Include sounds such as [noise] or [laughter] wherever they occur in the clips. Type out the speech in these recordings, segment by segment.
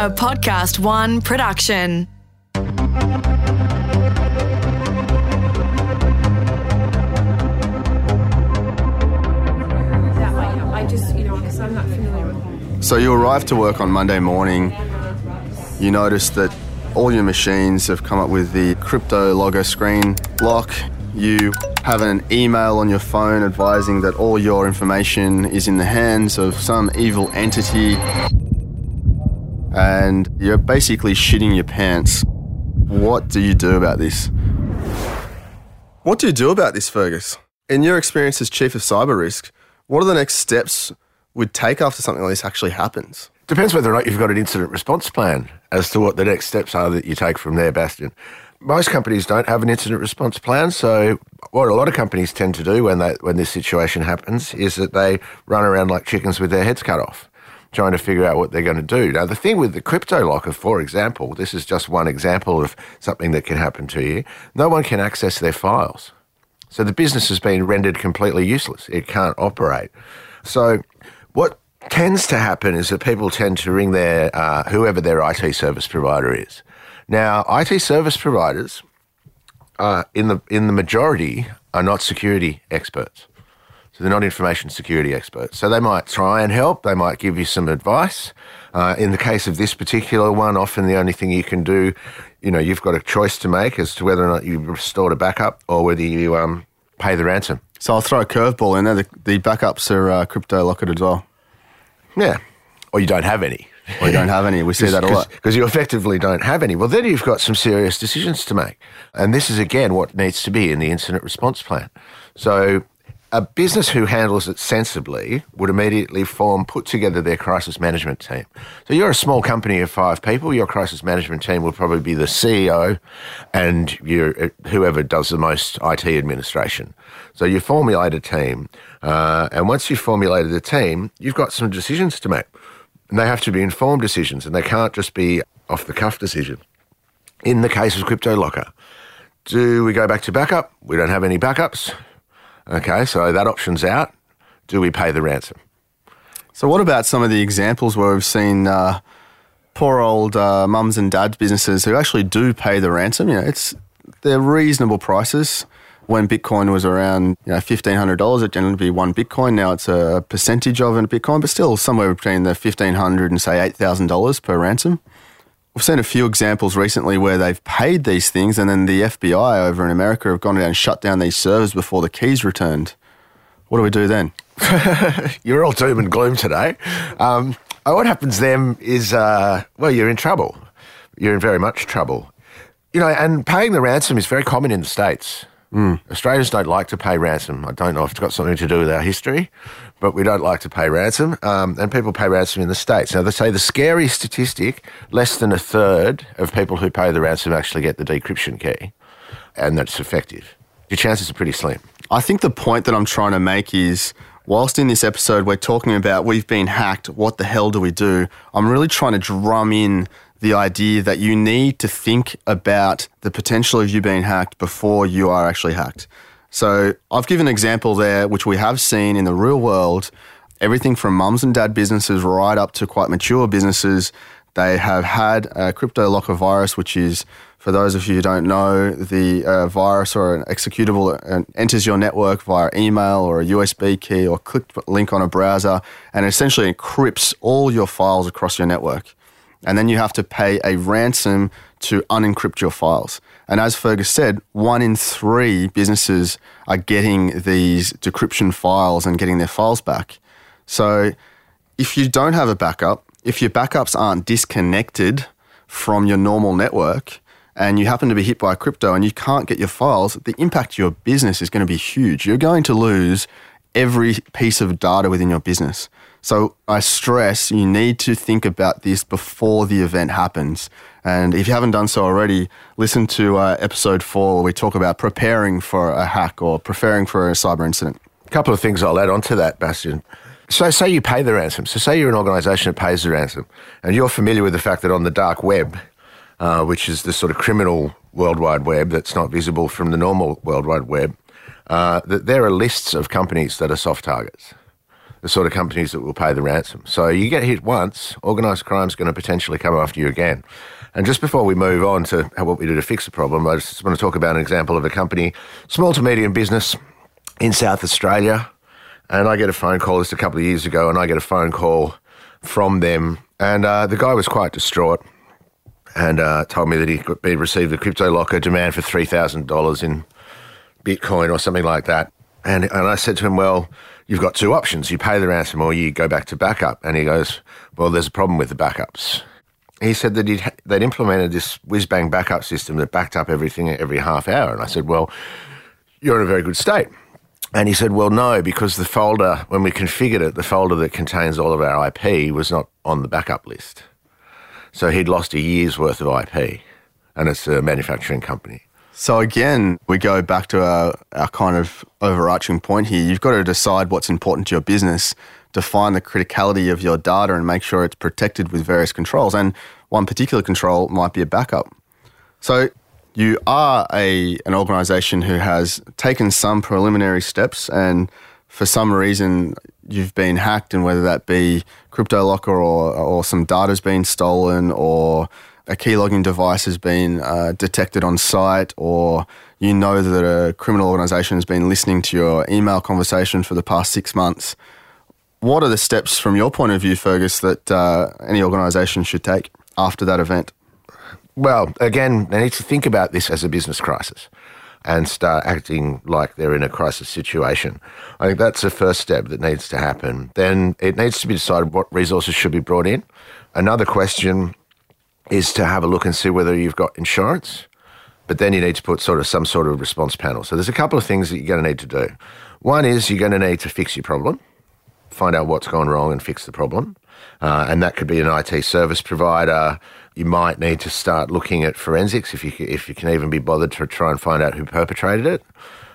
a Podcast One production. I just, you know, because I'm not familiar with So you arrive to work on Monday morning. You notice that all your machines have come up with the crypto logo screen lock. You have an email on your phone advising that all your information is in the hands of some evil entity. And you're basically shitting your pants. What do you do about this? What do you do about this, Fergus? In your experience as Chief of Cyber Risk, what are the next steps we'd take after something like this actually happens? Depends whether or not you've got an incident response plan as to what the next steps are that you take from there, Bastien. Most companies don't have an incident response plan, so what a lot of companies tend to do when they, when this situation happens is that they run around like chickens with their heads cut off, trying to figure out what they're going to do. Now, the thing with the crypto locker, for example, this is just one example of something that can happen to you. No one can access their files. So the business has been rendered completely useless. It can't operate. So what tends to happen is that people tend to ring their uh, whoever their IT service provider is. Now, IT service providers, uh, in the in the majority, are not security experts. So they're not information security experts. So they might try and help. They might give you some advice. Uh, in the case of this particular one, often the only thing you can do, you know, you've got a choice to make as to whether or not you restored a backup or whether you um, pay the ransom. So I'll throw a curveball in there. The, the backups are uh, crypto locked as well. Yeah. Or you don't have any. We don't have any. We see [laughs] that a lot. Because you effectively don't have any. Well, then you've got some serious decisions to make. And this is, again, what needs to be in the incident response plan. So a business who handles it sensibly would immediately form, put together their crisis management team. So you're a small company of five people. Your crisis management team will probably be the CEO and your, whoever does the most IT administration. So you formulate a team. Uh, and once you've formulated a team, you've got some decisions to make. And they have to be informed decisions and they can't just be off the cuff decisions. In the case of Crypto Locker, do we go back to backup? We don't have any backups. Okay, so that option's out. Do we pay the ransom? So what about some of the examples where we've seen uh, poor old uh, mums and dads businesses who actually do pay the ransom? You know, it's they're reasonable prices. When Bitcoin was around, you know, fifteen hundred dollars, it generally be one Bitcoin. Now it's a percentage of a Bitcoin, but still somewhere between the fifteen hundred and say eight thousand dollars per ransom. We've seen a few examples recently where they've paid these things, and then the FBI over in America have gone down and shut down these servers before the keys returned. What do we do then? [laughs] You're all doom and gloom today. Um, what happens then is, uh, well, you're in trouble. You're in very much trouble. You know, and paying the ransom is very common in the States. Mm. Australians don't like to pay ransom. I don't know if it's got something to do with our history, but we don't like to pay ransom. Um, and people pay ransom in the States. Now, they say the scary statistic less than a third of people who pay the ransom actually get the decryption key, and that's effective. Your chances are pretty slim. I think the point that I'm trying to make is whilst in this episode we're talking about we've been hacked, what the hell do we do? I'm really trying to drum in the idea that you need to think about the potential of you being hacked before you are actually hacked. So I've given an example there, which we have seen in the real world. Everything from mums and dad businesses right up to quite mature businesses, they have had a crypto locker virus, which is, for those of you who don't know, the uh, virus or an executable that enters your network via email or a USB key or click link on a browser and essentially encrypts all your files across your network and then you have to pay a ransom to unencrypt your files. And as Fergus said, one in three businesses are getting these decryption files and getting their files back. So if you don't have a backup, if your backups aren't disconnected from your normal network, and you happen to be hit by crypto and you can't get your files, the impact to your business is going to be huge. You're going to lose every piece of data within your business. So I stress you need to think about this before the event happens. And if you haven't done so already, listen to uh, episode four where we talk about preparing for a hack or preparing for a cyber incident. A couple of things I'll add on to that, Bastien. So, say you pay the ransom. So, say you're an organisation that pays the ransom, and you're familiar with the fact that on the dark web, uh, which is the sort of criminal World Wide Web that's not visible from the normal World Wide Web, uh, that there are lists of companies that are soft targets. The sort of companies that will pay the ransom. So you get hit once, organised crime's going to potentially come after you again. And just before we move on to what we do to fix the problem, I just want to talk about an example of a company, small to medium business in South Australia. And I get a phone call just a couple of years ago, and I get a phone call from them. And uh, the guy was quite distraught and uh, told me that he would received a crypto locker demand for $3,000 in Bitcoin or something like that. And, and I said to him, Well, you've got two options. You pay the ransom or you go back to backup. And he goes, Well, there's a problem with the backups. He said that he'd, they'd implemented this whiz bang backup system that backed up everything every half hour. And I said, Well, you're in a very good state. And he said, Well, no, because the folder, when we configured it, the folder that contains all of our IP was not on the backup list. So he'd lost a year's worth of IP, and it's a manufacturing company. So again, we go back to our, our kind of overarching point here. You've got to decide what's important to your business, define the criticality of your data, and make sure it's protected with various controls. And one particular control might be a backup. So you are a an organisation who has taken some preliminary steps, and for some reason you've been hacked, and whether that be crypto locker or or some data's been stolen or a keylogging device has been uh, detected on site, or you know that a criminal organisation has been listening to your email conversation for the past six months. What are the steps from your point of view, Fergus, that uh, any organisation should take after that event? Well, again, they need to think about this as a business crisis and start acting like they're in a crisis situation. I think that's the first step that needs to happen. Then it needs to be decided what resources should be brought in. Another question is to have a look and see whether you've got insurance. But then you need to put sort of some sort of response panel. So there's a couple of things that you're going to need to do. One is you're going to need to fix your problem, find out what's gone wrong and fix the problem. Uh, and that could be an IT service provider. You might need to start looking at forensics if you if you can even be bothered to try and find out who perpetrated it.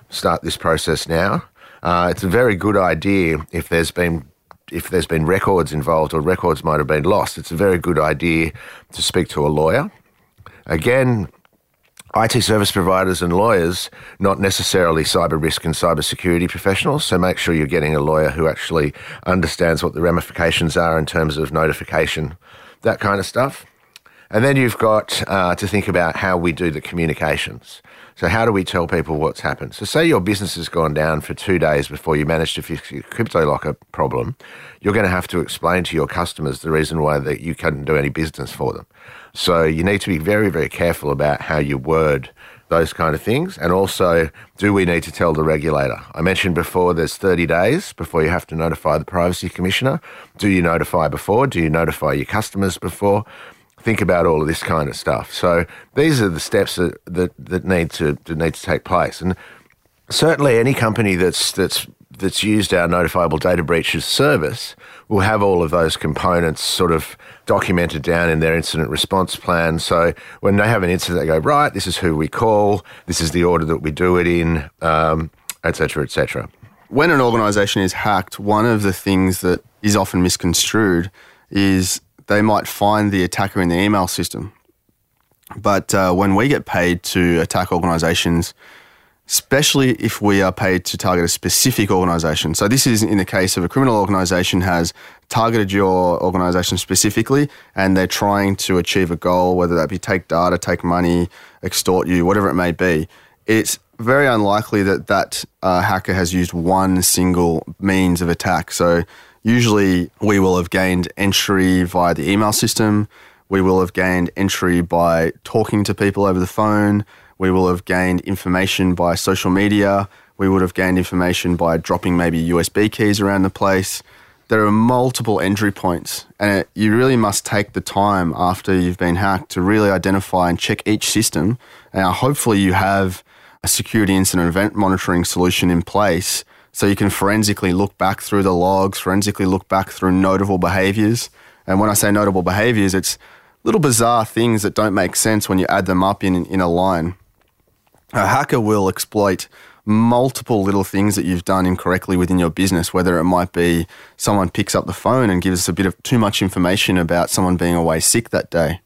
Start this process now. Uh, it's a very good idea if there's been if there's been records involved or records might have been lost, it's a very good idea to speak to a lawyer. Again, IT service providers and lawyers, not necessarily cyber risk and cyber security professionals. So make sure you're getting a lawyer who actually understands what the ramifications are in terms of notification, that kind of stuff. And then you've got uh, to think about how we do the communications. So, how do we tell people what's happened? So, say your business has gone down for two days before you manage to fix your crypto locker problem. You're going to have to explain to your customers the reason why that you couldn't do any business for them. So, you need to be very, very careful about how you word those kind of things. And also, do we need to tell the regulator? I mentioned before there's 30 days before you have to notify the Privacy Commissioner. Do you notify before? Do you notify your customers before? Think about all of this kind of stuff. So these are the steps that, that, that need to that need to take place. And certainly any company that's that's that's used our notifiable data breaches service will have all of those components sort of documented down in their incident response plan. So when they have an incident, they go, right, this is who we call, this is the order that we do it in, um, et cetera, et cetera. When an organisation is hacked, one of the things that is often misconstrued is they might find the attacker in the email system. But uh, when we get paid to attack organizations, especially if we are paid to target a specific organization. So this is in the case of a criminal organization has targeted your organization specifically and they're trying to achieve a goal, whether that be take data, take money, extort you, whatever it may be. It's very unlikely that that uh, hacker has used one single means of attack. So Usually, we will have gained entry via the email system. We will have gained entry by talking to people over the phone. We will have gained information by social media. We would have gained information by dropping maybe USB keys around the place. There are multiple entry points, and you really must take the time after you've been hacked to really identify and check each system. Now, hopefully, you have a security incident event monitoring solution in place so you can forensically look back through the logs, forensically look back through notable behaviors. And when I say notable behaviors, it's little bizarre things that don't make sense when you add them up in, in a line. A hacker will exploit multiple little things that you've done incorrectly within your business, whether it might be someone picks up the phone and gives us a bit of too much information about someone being away sick that day.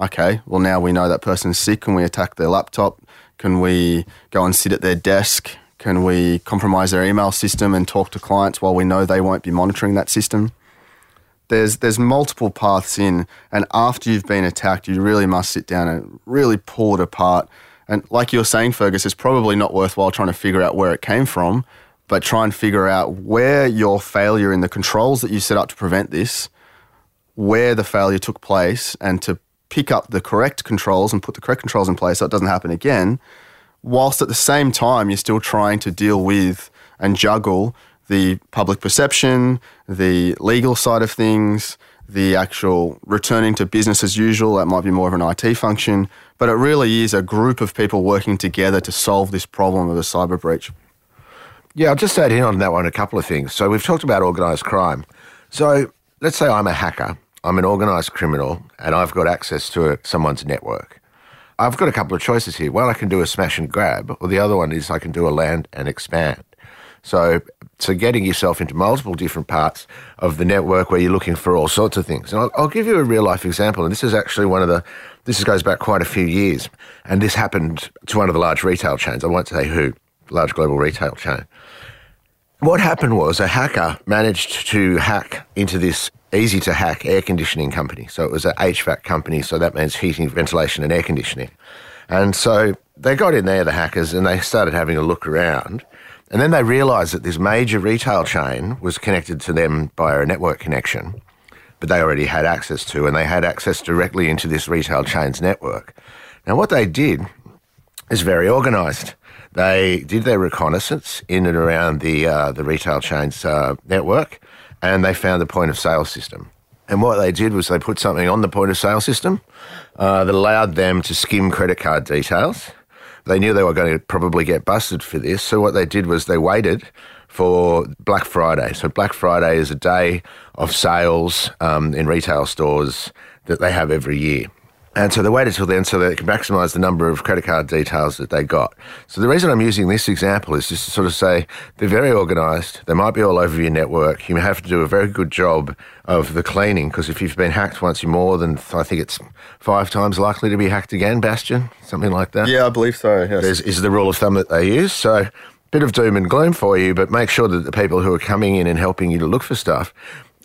Okay, well, now we know that person's sick. Can we attack their laptop? Can we go and sit at their desk? Can we compromise their email system and talk to clients while we know they won't be monitoring that system? There's there's multiple paths in, and after you've been attacked, you really must sit down and really pull it apart. And like you're saying, Fergus, it's probably not worthwhile trying to figure out where it came from, but try and figure out where your failure in the controls that you set up to prevent this, where the failure took place, and to pick up the correct controls and put the correct controls in place so it doesn't happen again, whilst at the same time you're still trying to deal with and juggle the public perception, the legal side of things, the actual returning to business as usual. That might be more of an IT function, but it really is a group of people working together to solve this problem of a cyber breach. Yeah, I'll just add in on that one a couple of things. So we've talked about organised crime. So let's say I'm a hacker, I'm an organised criminal, and I've got access to someone's network. I've got a couple of choices here. One, I can do a smash and grab, or the other one is I can do a land and expand. So, so getting yourself into multiple different parts of the network where you're looking for all sorts of things. And I'll, I'll give you a real life example. And this is actually one of the, this goes back quite a few years. And this happened to one of the large retail chains. I won't say who, large global retail chain. What happened was a hacker managed to hack into this easy to hack air conditioning company. So it was an HVAC company, so that means heating, ventilation, and air conditioning. And so they got in there, the hackers, and they started having a look around. And then they realised that this major retail chain was connected to them by a network connection, but they already had access to, and they had access directly into this retail chain's network. Now, what they did is very organised. They did their reconnaissance in and around the uh, the retail chain's uh, network, and they found the point of sale system. And what they did was they put something on the point of sale system uh, that allowed them to skim credit card details. They knew they were going to probably get busted for this, so what they did was they waited for Black Friday. So Black Friday is a day of sales um, in retail stores that they have every year. And so they waited till then so they could maximise the number of credit card details that they got. So the reason I'm using this example is just to sort of say they're very organised. They might be all over your network. You have to do a very good job of the cleaning because if you've been hacked once, you're more than, I think it's five times likely to be hacked again, Bastien, something like that. Yeah, I believe so. Yes. Is, is the rule of thumb that they use. So bit of doom and gloom for you, but make sure that the people who are coming in and helping you to look for stuff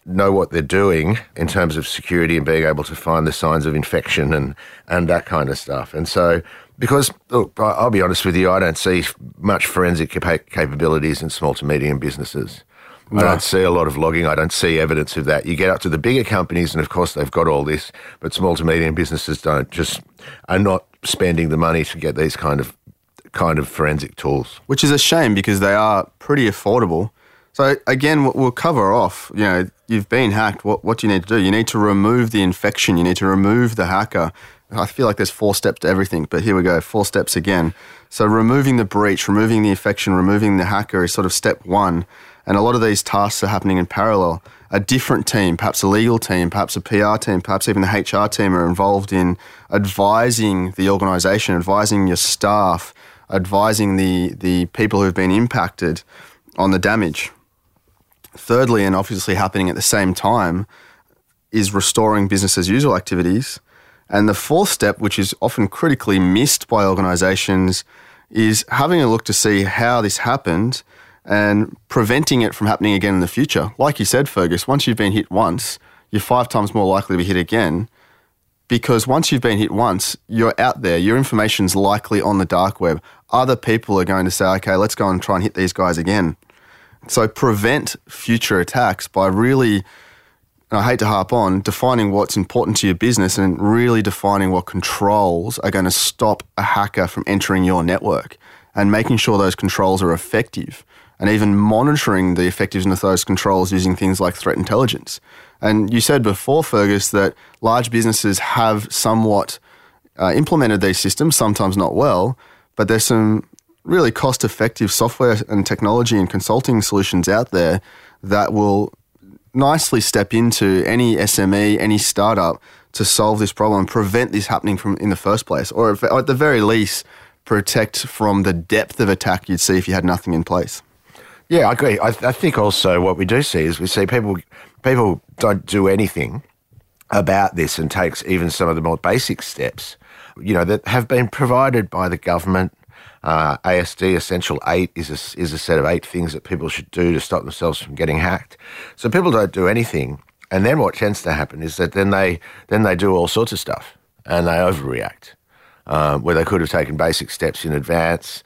know what they're doing in terms of security and being able to find the signs of infection and, and that kind of stuff. And so, because look, I'll be honest with you, I don't see much forensic capa- capabilities in small to medium businesses. I don't see a lot of logging. I don't see evidence of that. You get up to the bigger companies, and of course they've got all this, but small to medium businesses don't. Just are not spending the money to get these kind of kind of forensic tools. Which is a shame because they are pretty affordable. So again, we'll cover off. You know, you've been hacked. What what do you need to do? You need to remove the infection. You need to remove the hacker. I feel like there's four steps to everything, but here we go, four steps again. So removing the breach, removing the infection, removing the hacker is sort of step one. And a lot of these tasks are happening in parallel. A different team, perhaps a legal team, perhaps a PR team, perhaps even the HR team are involved in advising the organization, advising your staff, advising the, the people who've been impacted on the damage. Thirdly, and obviously happening at the same time, is restoring business as usual activities. And the fourth step, which is often critically missed by organizations, is having a look to see how this happened and preventing it from happening again in the future. Like you said, Fergus, once you've been hit once, you're five times more likely to be hit again because once you've been hit once, you're out there, your information's likely on the dark web. Other people are going to say, okay, let's go and try and hit these guys again. So prevent future attacks by really, I hate to harp on, defining what's important to your business and really defining what controls are going to stop a hacker from entering your network and making sure those controls are effective and even monitoring the effectiveness of those controls using things like threat intelligence. And you said before, Fergus, that large businesses have somewhat uh, implemented these systems, sometimes not well, but there's some really cost effective software and technology and consulting solutions out there that will nicely step into any SME, any startup to solve this problem, prevent this happening from in the first place, or, at the very least, protect from the depth of attack you'd see if you had nothing in place. Yeah, I agree. I, I think also what we do see is we see people people don't do anything about this and takes even some of the more basic steps, you know, that have been provided by the government Uh, ASD Essential 8 is a, is a set of eight things that people should do to stop themselves from getting hacked. So people don't do anything. And then what tends to happen is that then they, then they do all sorts of stuff and they overreact uh, where they could have taken basic steps in advance.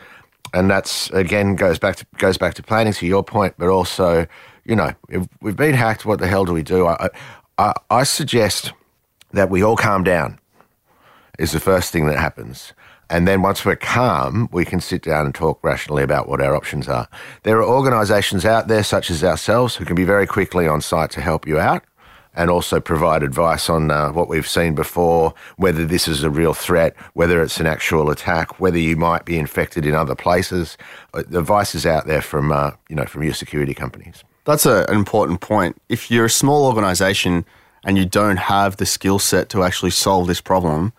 And that's, again, goes back to, goes back to planning to your point, but also, you know, if we've been hacked, what the hell do we do? I, I, I suggest that we all calm down is the first thing that happens. And then once we're calm, we can sit down and talk rationally about what our options are. There are organisations out there, such as ourselves, who can be very quickly on site to help you out and also provide advice on uh, what we've seen before, whether this is a real threat, whether it's an actual attack, whether you might be infected in other places. Uh, the advice is out there from, uh, you know, from your security companies. That's a, an important point. If you're a small organisation and you don't have the skill set to actually solve this problem,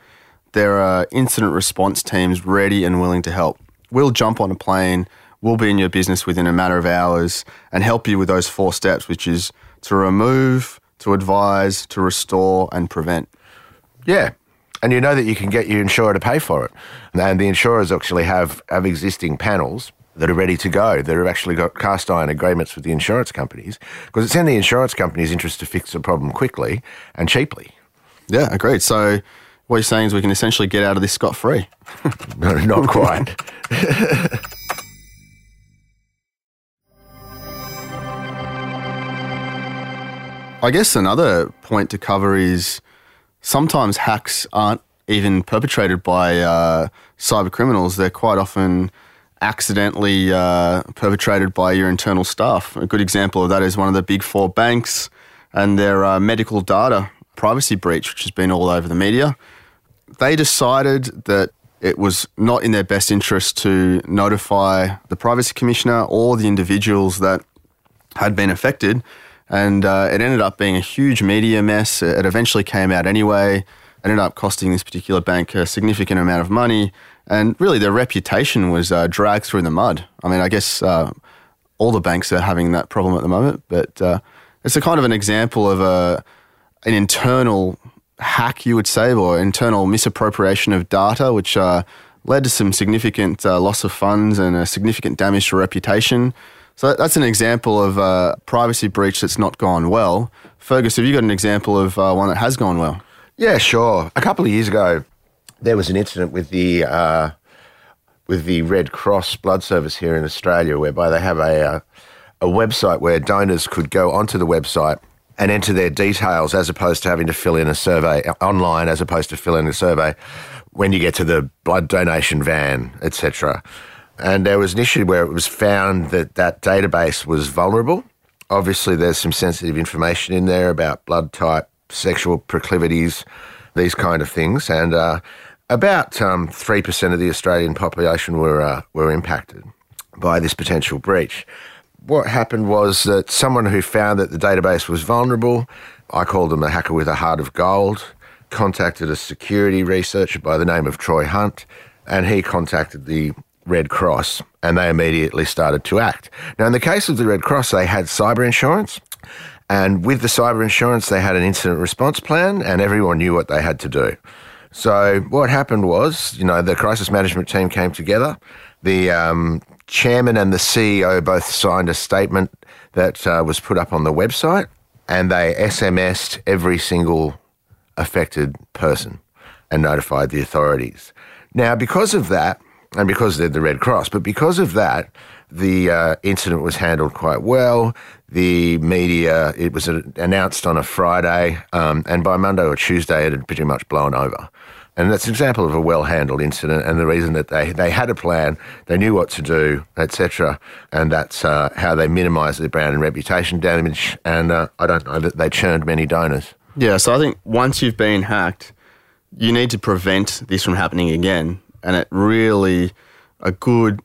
there are incident response teams ready and willing to help. We'll jump on a plane, we'll be in your business within a matter of hours and help you with those four steps, which is to remove, to advise, to restore, and prevent. Yeah. And you know that you can get your insurer to pay for it. And the insurers actually have, have existing panels that are ready to go, that have actually got cast iron agreements with the insurance companies, because it's in the insurance company's interest to fix the problem quickly and cheaply. Yeah, agreed. So what you're saying is we can essentially get out of this scot free. [laughs] no, not quite. [laughs] I guess another point to cover is sometimes hacks aren't even perpetrated by uh, cyber criminals. They're quite often accidentally uh, perpetrated by your internal staff. A good example of that is one of the big four banks and their uh, medical data privacy breach, which has been all over the media. They decided that it was not in their best interest to notify the privacy commissioner or the individuals that had been affected and uh, it ended up being a huge media mess. It eventually came out anyway. It ended up costing this particular bank a significant amount of money, and really their reputation was uh, dragged through the mud. I mean, I guess uh, all the banks are having that problem at the moment, but uh, it's a kind of an example of a an internal hack, you would say, or internal misappropriation of data, which uh, led to some significant uh, loss of funds and a significant damage to reputation. So that's an example of a privacy breach that's not gone well. Fergus, have you got an example of uh, one that has gone well? Yeah, sure. A couple of years ago, there was an incident with the uh, with the Red Cross blood service here in Australia, whereby they have a uh, a website where donors could go onto the website and enter their details, as opposed to having to fill in a survey online, as opposed to fill in a survey when you get to the blood donation van, etc. And there was an issue where it was found that that database was vulnerable. Obviously, there's some sensitive information in there about blood type, sexual proclivities, these kind of things. And uh, about um, 3% of the Australian population were, uh, were impacted by this potential breach. What happened was that someone who found that the database was vulnerable, I called them a hacker with a heart of gold, contacted a security researcher by the name of Troy Hunt, and he contacted the Red Cross and they immediately started to act. Now, in the case of the Red Cross, they had cyber insurance. And with the cyber insurance, they had an incident response plan and everyone knew what they had to do. So, what happened was, you know, the crisis management team came together. The um, chairman and the CEO both signed a statement that uh, was put up on the website and they SMSed every single affected person and notified the authorities. Now, because of that, and because they're the Red Cross. But because of that, the uh, incident was handled quite well. The media, it was announced on a Friday, um, and by Monday or Tuesday, it had pretty much blown over. And that's an example of a well handled incident, and the reason that they, they had a plan, they knew what to do, etc. And that's uh, how they minimised their brand and reputation damage. And uh, I don't know that they churned many donors. Yeah, so I think once you've been hacked, you need to prevent this from happening again and it really a good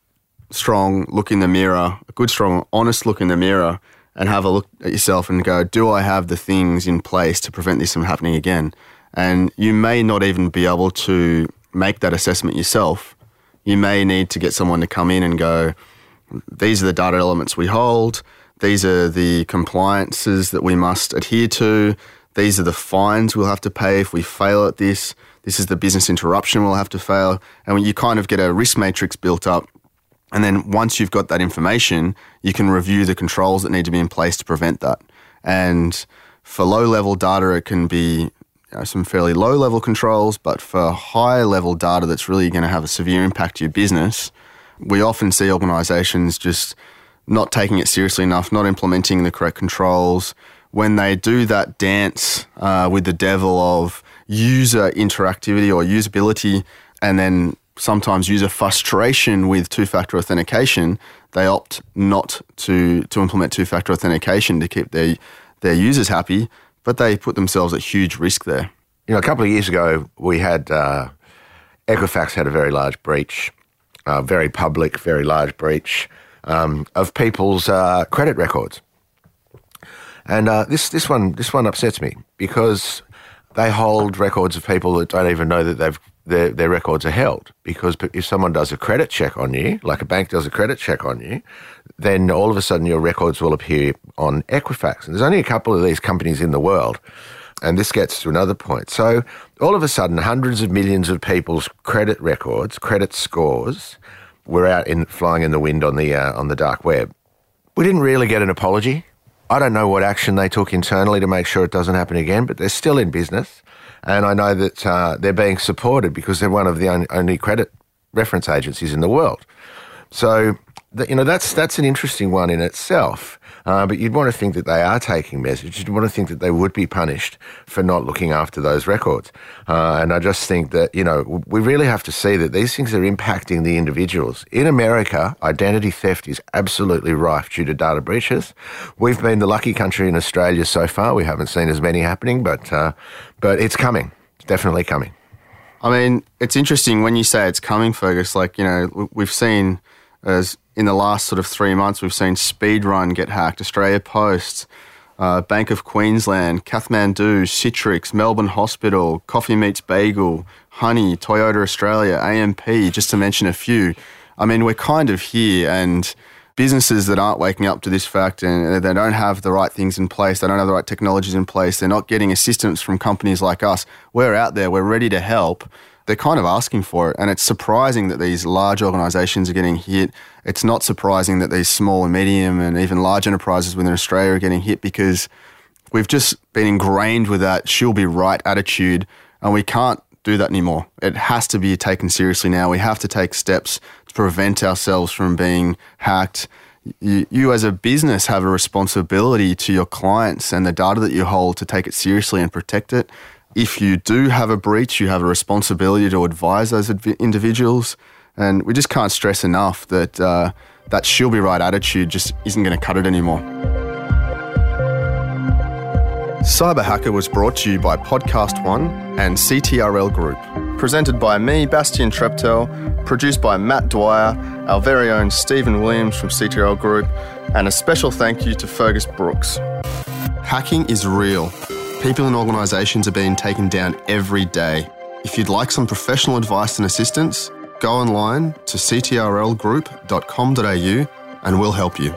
strong look in the mirror, a good strong honest look in the mirror and have a look at yourself and go, do I have the things in place to prevent this from happening again? And you may not even be able to make that assessment yourself. You may need to get someone to come in and go, these are the data elements we hold, these are the compliances that we must adhere to, these are the fines we'll have to pay if we fail at this. This is the business interruption we'll have to fail. And you kind of get a risk matrix built up, and then once you've got that information, you can review the controls that need to be in place to prevent that. And for low level data, it can be know, some fairly low level controls, but for high level data that's really going to have a severe impact to your business, we often see organizations just not taking it seriously enough, not implementing the correct controls. When they do that dance uh, with the devil of user interactivity or usability, and then sometimes user frustration with two-factor authentication, they opt not to to implement two-factor authentication to keep their their users happy, but they put themselves at huge risk there. You know, a couple of years ago, we had uh, Equifax had a very large breach, uh, very public, very large breach um, of people's uh, credit records, and uh, this this one this one upsets me because they hold records of people that don't even know that they've their, their records are held because if someone does a credit check on you, like a bank does a credit check on you, then all of a sudden your records will appear on Equifax. And there's only a couple of these companies in the world. And this gets to another point. So all of a sudden, hundreds of millions of people's credit records, credit scores, were out in flying in the wind on the uh, on the dark web. We didn't really get an apology. I don't know what action they took internally to make sure it doesn't happen again, but they're still in business. And I know that uh, they're being supported because they're one of the only, credit reference agencies in the world. So, you know, that's, that's an interesting one in itself. Uh, but you'd want to think that they are taking measures. You'd want to think that they would be punished for not looking after those records. Uh, and I just think that, you know, we really have to see that these things are impacting the individuals. In America, identity theft is absolutely rife due to data breaches. We've been the lucky country in Australia so far. We haven't seen as many happening, but, uh, but it's coming. It's definitely coming. I mean, it's interesting when you say it's coming, Fergus. Like, you know, we've seen as in the last sort of three months, we've seen Speedrun get hacked, Australia Post, uh, Bank of Queensland, Kathmandu, Citrix, Melbourne Hospital, Coffee Meets Bagel, Honey, Toyota Australia, AMP, just to mention a few. I mean, we're kind of here, and businesses that aren't waking up to this fact and they don't have the right things in place, they don't have the right technologies in place, they're not getting assistance from companies like us. We're out there, we're ready to help they're kind of asking for it. And it's surprising that these large organisations are getting hit. It's not surprising that these small and medium and even large enterprises within Australia are getting hit because we've just been ingrained with that she'll be right attitude and we can't do that anymore. It has to be taken seriously now. We have to take steps to prevent ourselves from being hacked. You, you, as a business have a responsibility to your clients and the data that you hold to take it seriously and protect it if you do have a breach, you have a responsibility to advise those individuals. And we just can't stress enough that uh, that she'll be right attitude just isn't going to cut it anymore. Cyber Hacker was brought to you by Podcast One and CTRL Group. Presented by me, Bastien Treptel, produced by Matt Dwyer, our very own Stephen Williams from CTRL Group, and a special thank you to Fergus Brooks. Hacking is real People and organisations are being taken down every day. If you'd like some professional advice and assistance, go online to ctrlgroup.com.au and we'll help you.